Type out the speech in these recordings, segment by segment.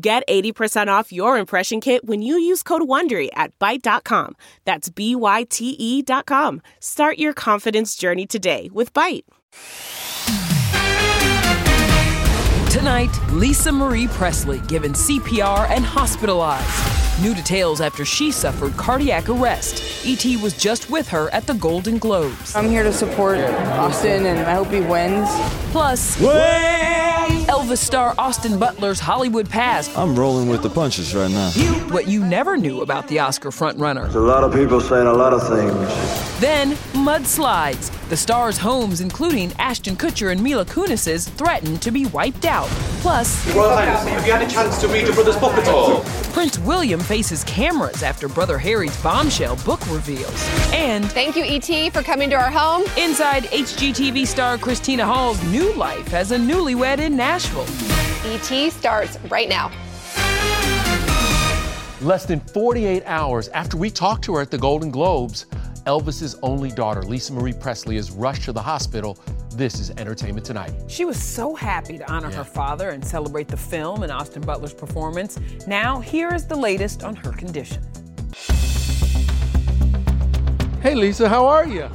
Get 80% off your impression kit when you use code WONDERY at Byte.com. That's B-Y-T-E dot com. Start your confidence journey today with Byte. Tonight, Lisa Marie Presley given CPR and hospitalized. New details after she suffered cardiac arrest. E.T. was just with her at the Golden Globes. I'm here to support Austin and I hope he wins. Plus, Elvis star Austin Butler's Hollywood past. I'm rolling with the punches right now. What you never knew about the Oscar frontrunner. There's a lot of people saying a lot of things. Then, mudslides. The stars' homes, including Ashton Kutcher and Mila Kunis's, threatened to be wiped out. Plus, Royal Highness, have you had a chance to read your brother's book at all? Prince William faces cameras after Brother Harry's bombshell book reveals. And thank you, E.T., for coming to our home. Inside HGTV star Christina Hall's new life as a newlywed in Nashville. E.T. starts right now. Less than 48 hours after we talked to her at the Golden Globes, Elvis's only daughter, Lisa Marie Presley, is rushed to the hospital. This is Entertainment Tonight. She was so happy to honor yeah. her father and celebrate the film and Austin Butler's performance. Now, here is the latest on her condition. Hey, Lisa, how are you?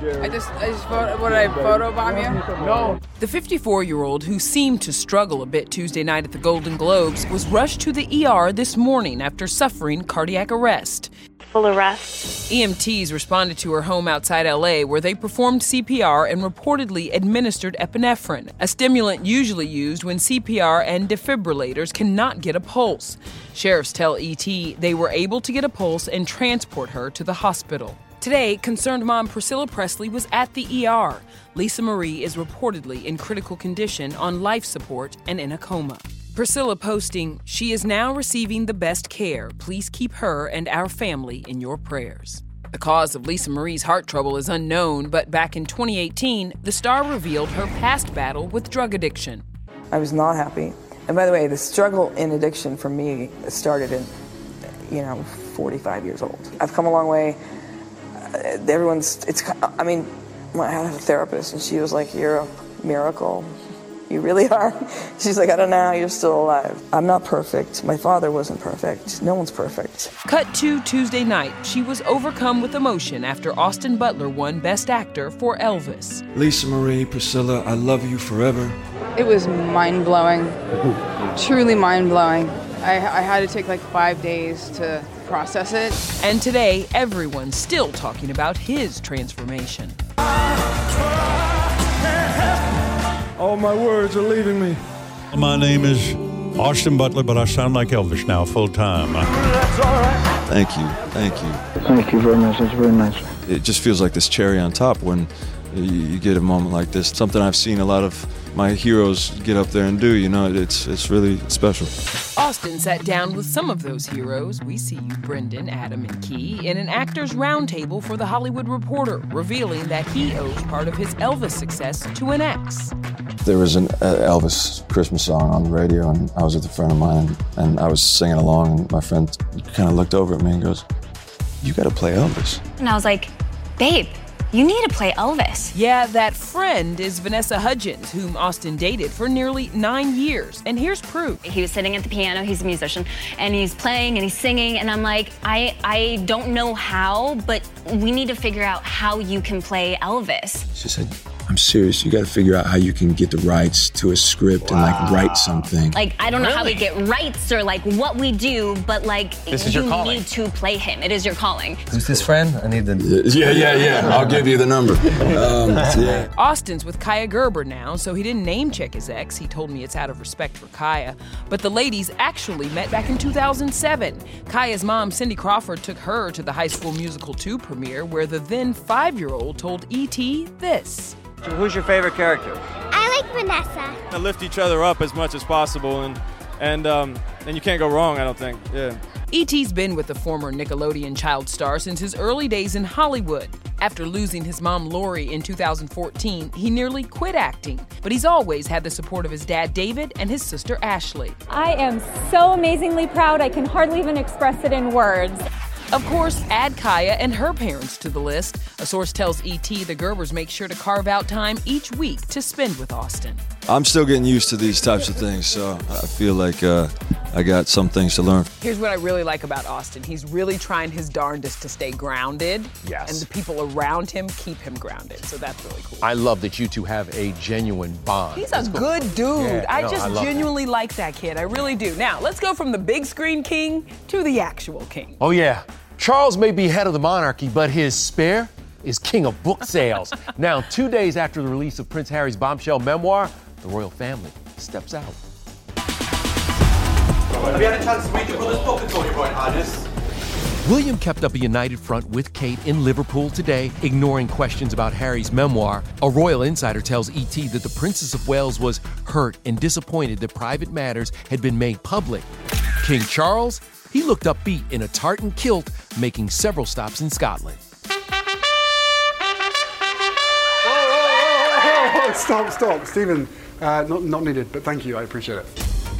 I just, I just photo, what I photobomb you? No. The 54-year-old who seemed to struggle a bit Tuesday night at the Golden Globes was rushed to the ER this morning after suffering cardiac arrest. Full arrest. EMTs responded to her home outside LA where they performed CPR and reportedly administered epinephrine, a stimulant usually used when CPR and defibrillators cannot get a pulse. Sheriffs tell ET they were able to get a pulse and transport her to the hospital. Today, concerned mom Priscilla Presley was at the ER. Lisa Marie is reportedly in critical condition on life support and in a coma. Priscilla posting, She is now receiving the best care. Please keep her and our family in your prayers. The cause of Lisa Marie's heart trouble is unknown, but back in 2018, the star revealed her past battle with drug addiction. I was not happy. And by the way, the struggle in addiction for me started in, you know, 45 years old. I've come a long way uh, everyone's, it's, I mean, I had a therapist and she was like, You're a miracle. You really are. She's like, I don't know how you're still alive. I'm not perfect. My father wasn't perfect. No one's perfect. Cut to Tuesday night. She was overcome with emotion after Austin Butler won Best Actor for Elvis. Lisa Marie, Priscilla, I love you forever. It was mind blowing. Truly mind blowing. I, I had to take like five days to process it. And today, everyone's still talking about his transformation. All my words are leaving me. My name is Austin Butler, but I sound like Elvis now full time. Thank you. Thank you. Thank you very much. That's very nice. It just feels like this cherry on top when you, you get a moment like this. Something I've seen a lot of my heroes get up there and do. You know, it's it's really special. Austin sat down with some of those heroes. We see you, Brendan, Adam, and Key, in an actors' roundtable for The Hollywood Reporter, revealing that he owes part of his Elvis success to an ex. There was an uh, Elvis Christmas song on the radio, and I was with a friend of mine, and, and I was singing along, and my friend kind of looked over at me and goes, "You got to play Elvis." And I was like, "Babe." You need to play Elvis. Yeah, that friend is Vanessa Hudgens, whom Austin dated for nearly nine years. And here's proof. He was sitting at the piano, he's a musician, and he's playing and he's singing, and I'm like, I, I don't know how, but we need to figure out how you can play Elvis. She said, I'm serious. You got to figure out how you can get the rights to a script wow. and like write something. Like I don't know really? how we get rights or like what we do, but like this is you your calling. need to play him. It is your calling. Who's this friend? I need the. Yeah, yeah, yeah. I'll give you the number. Um, yeah. Austin's with Kaia Gerber now, so he didn't name check his ex. He told me it's out of respect for Kaia. But the ladies actually met back in 2007. Kaia's mom, Cindy Crawford, took her to the High School Musical 2 premiere, where the then five-year-old told E.T. this. Who's your favorite character? I like Vanessa. To lift each other up as much as possible, and and um, and you can't go wrong. I don't think. Yeah. E.T.'s been with the former Nickelodeon child star since his early days in Hollywood. After losing his mom Lori in 2014, he nearly quit acting, but he's always had the support of his dad David and his sister Ashley. I am so amazingly proud, I can hardly even express it in words. Of course, add Kaia and her parents to the list. A source tells ET the Gerbers make sure to carve out time each week to spend with Austin. I'm still getting used to these types of things, so I feel like uh, I got some things to learn. Here's what I really like about Austin he's really trying his darndest to stay grounded. Yes. And the people around him keep him grounded, so that's really cool. I love that you two have a genuine bond. He's a good dude. Yeah, I no, just I genuinely that. like that kid. I really do. Now, let's go from the big screen king to the actual king. Oh, yeah. Charles may be head of the monarchy, but his spare is king of book sales. now, two days after the release of Prince Harry's bombshell memoir, the royal family steps out. Have you had a chance to read your brother's book at all, Your Royal Highness? William kept up a united front with Kate in Liverpool today, ignoring questions about Harry's memoir. A royal insider tells ET that the Princess of Wales was hurt and disappointed that private matters had been made public. King Charles he looked upbeat in a tartan kilt, making several stops in Scotland. stop, stop. Stephen, uh, not, not needed, but thank you. I appreciate it.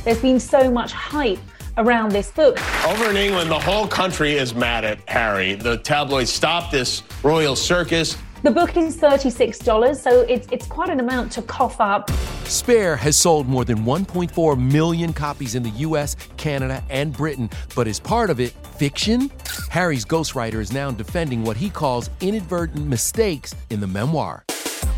There's been so much hype around this book. Over in England, the whole country is mad at Harry. The tabloids stopped this royal circus. The book is $36, so it's, it's quite an amount to cough up. Spare has sold more than 1.4 million copies in the US, Canada, and Britain, but as part of it, fiction? Harry's ghostwriter is now defending what he calls inadvertent mistakes in the memoir.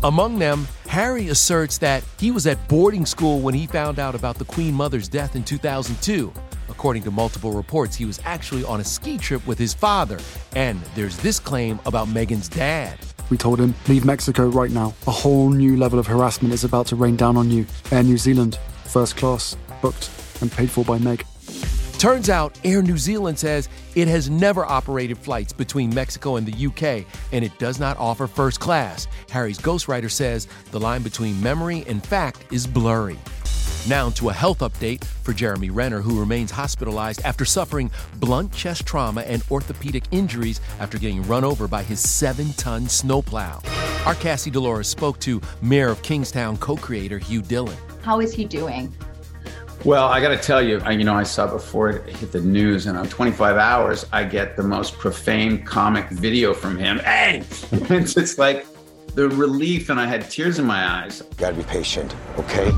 Among them, Harry asserts that he was at boarding school when he found out about the Queen Mother's death in 2002. According to multiple reports, he was actually on a ski trip with his father. And there's this claim about Meghan's dad. We told him, leave Mexico right now. A whole new level of harassment is about to rain down on you. Air New Zealand, first class, booked and paid for by Meg. Turns out Air New Zealand says it has never operated flights between Mexico and the UK, and it does not offer first class. Harry's ghostwriter says the line between memory and fact is blurry. Now to a health update for Jeremy Renner, who remains hospitalized after suffering blunt chest trauma and orthopedic injuries after getting run over by his seven ton snowplow. Our Cassie DiLaura spoke to Mayor of Kingstown co creator Hugh Dillon. How is he doing? Well, I got to tell you, I, you know, I saw before it hit the news, and on 25 hours, I get the most profane comic video from him. Hey, it's just like the relief, and I had tears in my eyes. Got to be patient, okay?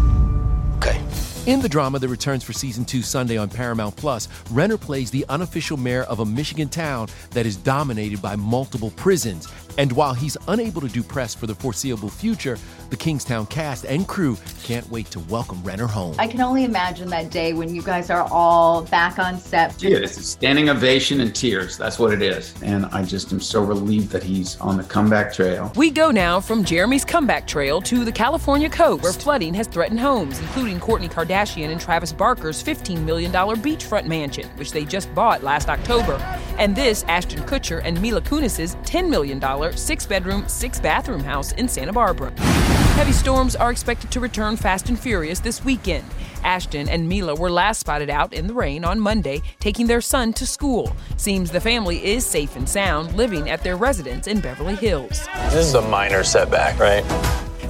In the drama that returns for season two Sunday on Paramount Plus, Renner plays the unofficial mayor of a Michigan town that is dominated by multiple prisons. And while he's unable to do press for the foreseeable future, the Kingstown cast and crew can't wait to welcome Renner home. I can only imagine that day when you guys are all back on set. Yeah, it's a standing ovation and tears. That's what it is. And I just am so relieved that he's on the comeback trail. We go now from Jeremy's comeback trail to the California coast, where flooding has threatened homes, including Kourtney Kardashian and Travis Barker's $15 million beachfront mansion, which they just bought last October, and this Ashton Kutcher and Mila Kunis's $10 million, six bedroom, six bathroom house in Santa Barbara. Heavy storms are expected to return fast and furious this weekend. Ashton and Mila were last spotted out in the rain on Monday, taking their son to school. Seems the family is safe and sound, living at their residence in Beverly Hills. This is a minor setback, right?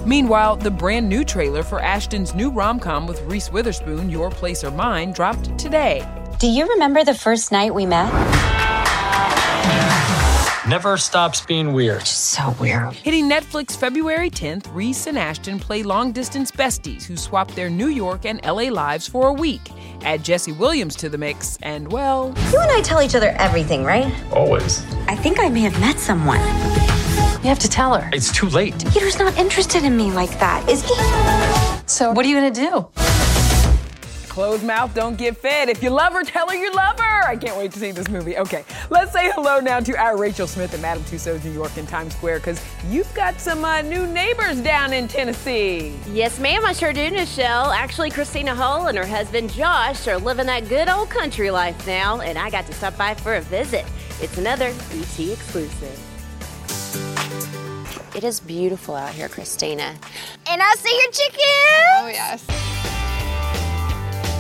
Meanwhile, the brand new trailer for Ashton's new rom com with Reese Witherspoon, Your Place or Mine, dropped today. Do you remember the first night we met? Never stops being weird. So weird. Hitting Netflix February 10th, Reese and Ashton play long distance besties who swap their New York and LA lives for a week. Add Jesse Williams to the mix, and well. You and I tell each other everything, right? Always. I think I may have met someone. You have to tell her. It's too late. Peter's not interested in me like that, is he? So, what are you gonna do? Closed mouth don't get fed. If you love her, tell her you love her. I can't wait to see this movie. Okay, let's say hello now to our Rachel Smith at Madame Tussauds New York in Times Square because you've got some uh, new neighbors down in Tennessee. Yes, ma'am, I sure do, Nischelle. Actually, Christina Hall and her husband Josh are living that good old country life now, and I got to stop by for a visit. It's another ET exclusive. It is beautiful out here, Christina. And I see your chicken. Oh, yes.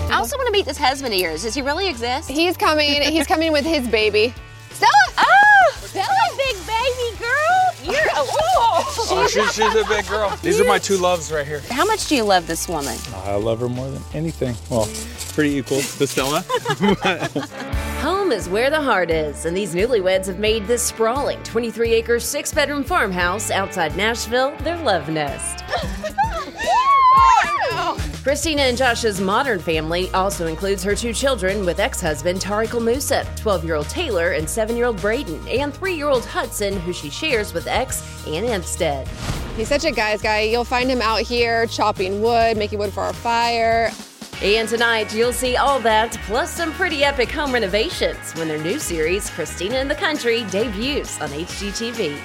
I also want to meet this husband of yours. Does he really exist? He's coming. He's coming with his baby. Stella! Oh! Stella, big baby girl! You're a Oh, she's, she's a big girl. These are my two loves right here. How much do you love this woman? I love her more than anything. Well, pretty equal to Stella. Home is where the heart is, and these newlyweds have made this sprawling 23 acre, six bedroom farmhouse outside Nashville their love nest. Christina and Josh's modern family also includes her two children with ex husband Tarek El Moussa, 12 year old Taylor, and 7 year old Brayden, and 3 year old Hudson, who she shares with ex Ant Anstead. He's such a guy's guy. You'll find him out here chopping wood, making wood for our fire. And tonight, you'll see all that, plus some pretty epic home renovations when their new series, Christina in the Country, debuts on HGTV.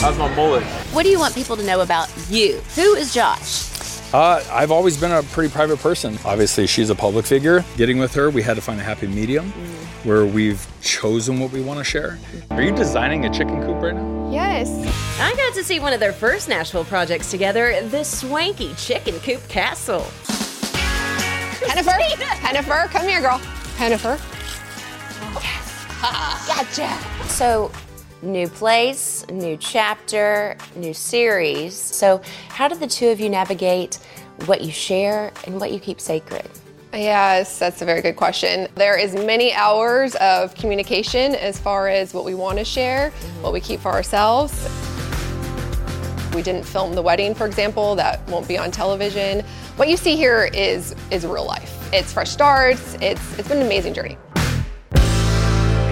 How's my mullet? What do you want people to know about you? Who is Josh? Uh, I've always been a pretty private person. Obviously, she's a public figure. Getting with her, we had to find a happy medium where we've chosen what we want to share. Are you designing a chicken coop right now? Yes. I got to see one of their first Nashville projects together, the swanky chicken coop castle. Hennifer, Hennifer, come here, girl. Hennifer. Gotcha. So, new place, new chapter, new series. So, how did the two of you navigate what you share and what you keep sacred? Yes, that's a very good question. There is many hours of communication as far as what we want to share, what we keep for ourselves. We didn't film the wedding, for example, that won't be on television. What you see here is is real life. It's fresh starts. It's it's been an amazing journey.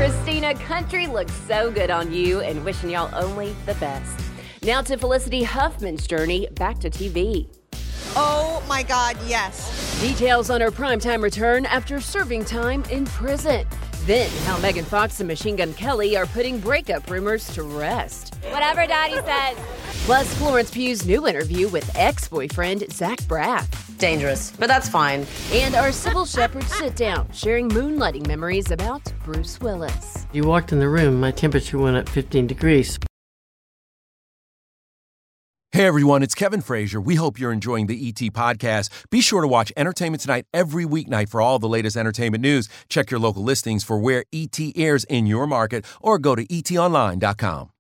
Christina, country looks so good on you and wishing y'all only the best. Now to Felicity Huffman's journey back to TV. Oh my God, yes. Details on her primetime return after serving time in prison. Then, how Megan Fox and Machine Gun Kelly are putting breakup rumors to rest. Whatever daddy says. Plus, Florence Pugh's new interview with ex boyfriend Zach Braff. Dangerous, but that's fine. And our Cybill Shepherd sit down, sharing moonlighting memories about Bruce Willis. You walked in the room, my temperature went up 15 degrees. Hey everyone, it's Kevin Frazier. We hope you're enjoying the ET podcast. Be sure to watch Entertainment Tonight every weeknight for all the latest entertainment news. Check your local listings for where ET airs in your market or go to etonline.com.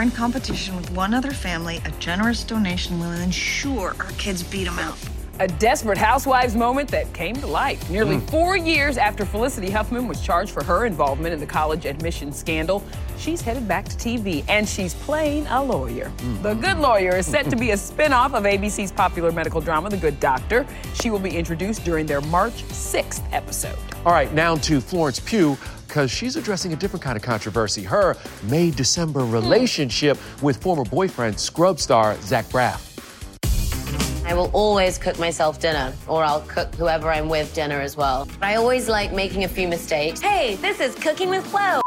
We're in competition with one other family. A generous donation will ensure our kids beat them out. A desperate housewives moment that came to life. Nearly Mm. four years after Felicity Huffman was charged for her involvement in the college admission scandal, she's headed back to TV and she's playing a lawyer. The Good Lawyer is set to be a spin off of ABC's popular medical drama, The Good Doctor. She will be introduced during their March 6th episode. All right, now to Florence Pugh because she's addressing a different kind of controversy. Her May December relationship with former boyfriend, Scrub star Zach Braff. I will always cook myself dinner, or I'll cook whoever I'm with dinner as well. I always like making a few mistakes. Hey, this is cooking with Flo.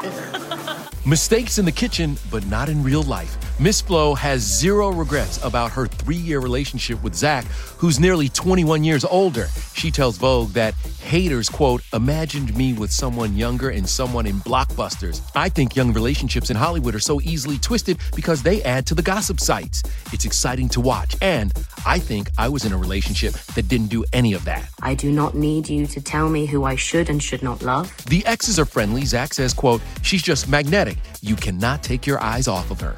Mistakes in the kitchen, but not in real life. Miss Flo has zero regrets about her three year relationship with Zach, who's nearly 21 years older. She tells Vogue that haters, quote, imagined me with someone younger and someone in blockbusters. I think young relationships in Hollywood are so easily twisted because they add to the gossip sites. It's exciting to watch. And I think I was in a relationship that didn't do any of that. I do not need you to tell me who I should and should not love. The exes are friendly. Zach says, quote, she's just magnetic. You cannot take your eyes off of her.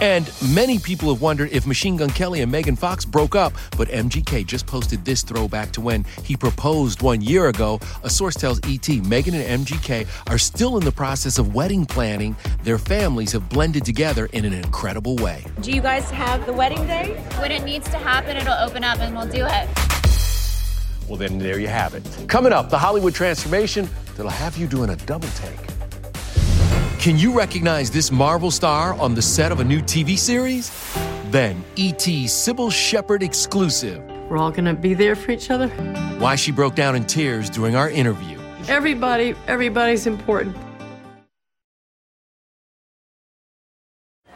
And many people have wondered if Machine Gun Kelly and Megan Fox broke up, but MGK just posted this throwback to when he proposed one year ago. A source tells ET Megan and MGK are still in the process of wedding planning. Their families have blended together in an incredible way. Do you guys have the wedding day? When it needs to happen, it'll open up and we'll do it. Well, then there you have it. Coming up, the Hollywood transformation that'll have you doing a double take. Can you recognize this Marvel star on the set of a new TV series? Then, E.T. Cybill Shepherd exclusive. We're all gonna be there for each other. Why she broke down in tears during our interview. Everybody, everybody's important.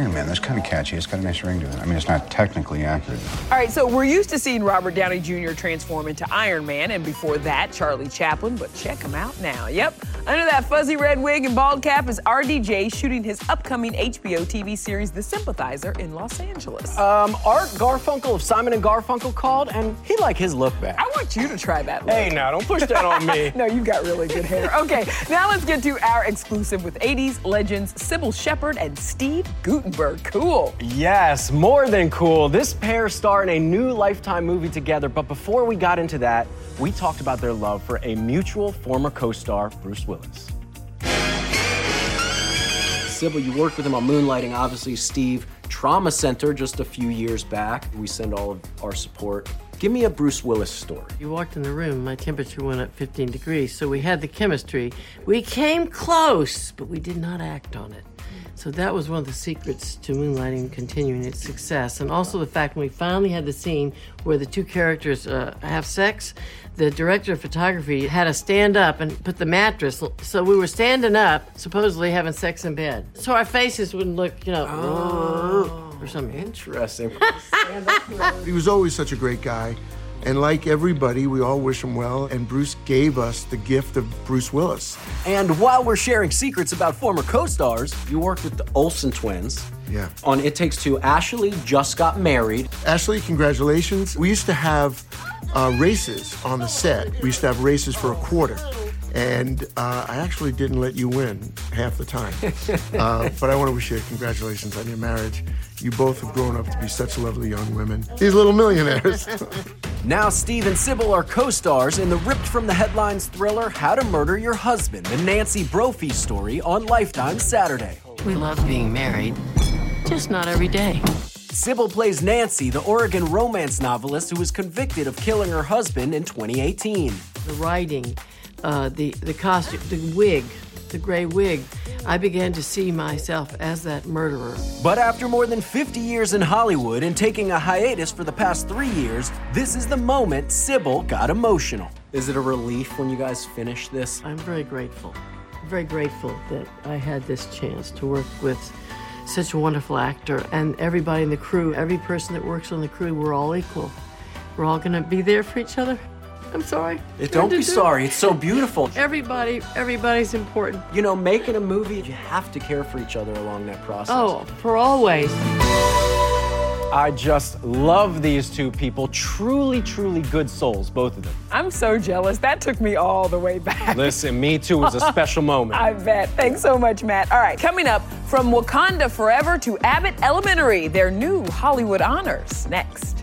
Iron Man, that's kind of catchy. It's got a nice ring to it. I mean, it's not technically accurate. All right, so we're used to seeing Robert Downey Jr. transform into Iron Man, and before that, Charlie Chaplin, but check him out now. Yep, under that fuzzy red wig and bald cap is RDJ shooting his upcoming HBO TV series, The Sympathizer, in Los Angeles. Um, Art Garfunkel of Simon and Garfunkel called, and he liked his look back. I want you to try that look. Hey, now, don't push that on me. no, you've got really good hair. Okay, now let's get to our exclusive with 80s legends Cybill Shepherd and Steve Guttenberg. Cool. Yes, more than cool. This pair star in a new Lifetime movie together, but before we got into that, we talked about their love for a mutual former co star, Bruce Willis. Cybill, you worked with him on Moonlighting, obviously, Steve. Trauma Center just a few years back. We send all of our support. Give me a Bruce Willis story. You walked in the room, my temperature went up 15 degrees, so we had the chemistry. We came close, but we did not act on it. So that was one of the secrets to Moonlighting continuing its success. And also the fact when we finally had the scene where the two characters uh, have sex, the director of photography had us stand up and put the mattress. So we were standing up, supposedly having sex in bed. So our faces wouldn't look, you know, Oh. or something. Interesting. He was always such a great guy. And like everybody, we all wish him well. And Bruce gave us the gift of Bruce Willis. And while we're sharing secrets about former co stars, you worked with the Olsen twins. Yeah. On It Takes Two, Ashley just got married. Ashley, congratulations. We used to have uh, races on the set. We used to have races for a quarter. And uh, I actually didn't let you win half the time. Uh, but I want to wish you congratulations on your marriage. You both have grown up to be such lovely young women. These little millionaires. Now, Steve and Cybill are co stars in the ripped from the headlines thriller How to Murder Your Husband, the Nancy Brophy story on Lifetime Saturday. We love being married, just not every day. Cybill plays Nancy, the Oregon romance novelist who was convicted of killing her husband in 2018. The writing, uh, the, the costume, the wig, the gray wig, I began to see myself as that murderer. But after more than 50 years in Hollywood and taking a hiatus for the past three years, this is the moment Cybill got emotional. Is it a relief when you guys finish this? I'm very grateful. Very grateful that I had this chance to work with such a wonderful actor and everybody in the crew, every person that works on the crew, we're all equal. We're all gonna be there for each other. I'm sorry. Eh, don't be sorry. It's so beautiful. Everybody, everybody's important. You know, making a movie, you have to care for each other along that process. Oh, for always. I just love these two people. Truly, truly good souls, both of them. I'm so jealous. That took me all the way back. Listen, me too. It was a special moment. I bet. Thanks so much, Matt. All right, coming up from Wakanda Forever to Abbott Elementary, their new Hollywood honors. Next.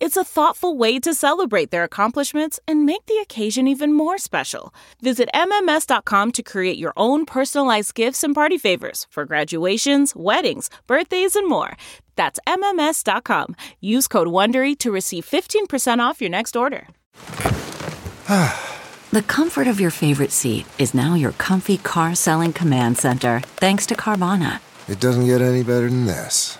It's a thoughtful way to celebrate their accomplishments and make the occasion even more special. Visit MMS.com to create your own personalized gifts and party favors for graduations, weddings, birthdays, and more. That's MMS.com. Use code WONDERY to receive 15% off your next order. The comfort of your favorite seat is now your comfy car selling command center, thanks to Carvana. It doesn't get any better than this.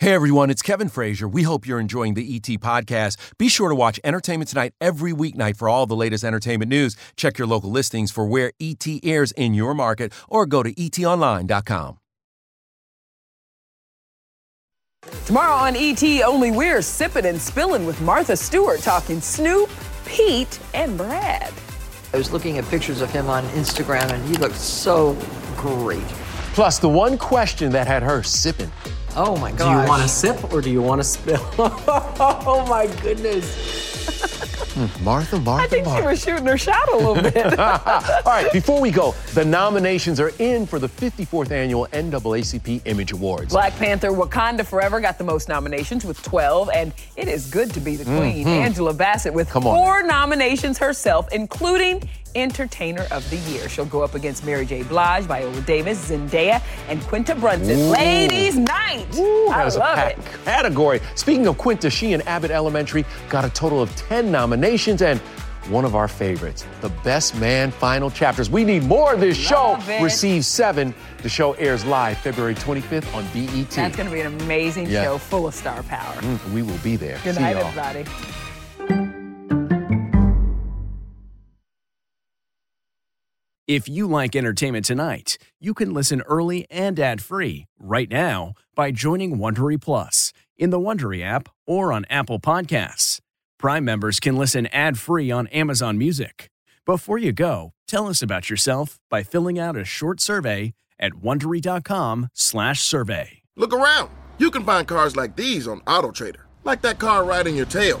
Hey everyone, it's Kevin Frazier. We hope you're enjoying the ET podcast. Be sure to watch Entertainment Tonight every weeknight for all the latest entertainment news. Check your local listings for where ET airs in your market or go to etonline.com. Tomorrow on ET, only we're sipping and spilling with Martha Stewart talking Snoop, Pete, and Brad. I was looking at pictures of him on Instagram and he looked so great. Plus, the one question that had her sipping. Oh my god. Do you want to sip or do you want to spill? oh my goodness. Martha, Martha, I think she Martha. was shooting her shot a little bit. All right, before we go, the nominations are in for the 54th annual NAACP Image Awards. Black Panther Wakanda Forever got the most nominations with 12, and it is good to be the queen. Mhm. Angela Bassett with Come on four nominations herself, including Entertainer of the Year. She'll go up against Mary J. Blige, Viola Davis, Zendaya, and Quinta Brunson. Ooh. Ladies' Night. I was a love it. category. Speaking of Quinta, she and Abbott Elementary got a total of 10 nominations and one of our favorites, the Best Man Final Chapters. We need more of this Love show. it. Receive seven. The show airs live February 25th on BET. That's going to be an amazing Yeah. show full of star power. Mm, we will be there. Good See night, y'all. everybody. If you like entertainment tonight, you can listen early and ad-free right now by joining Wondery Plus in the Wondery app or on Apple Podcasts. Prime members can listen ad-free on Amazon Music. Before you go, tell us about yourself by filling out a short survey at wondery.com/survey. Look around. You can find cars like these on AutoTrader, like that car riding your tail.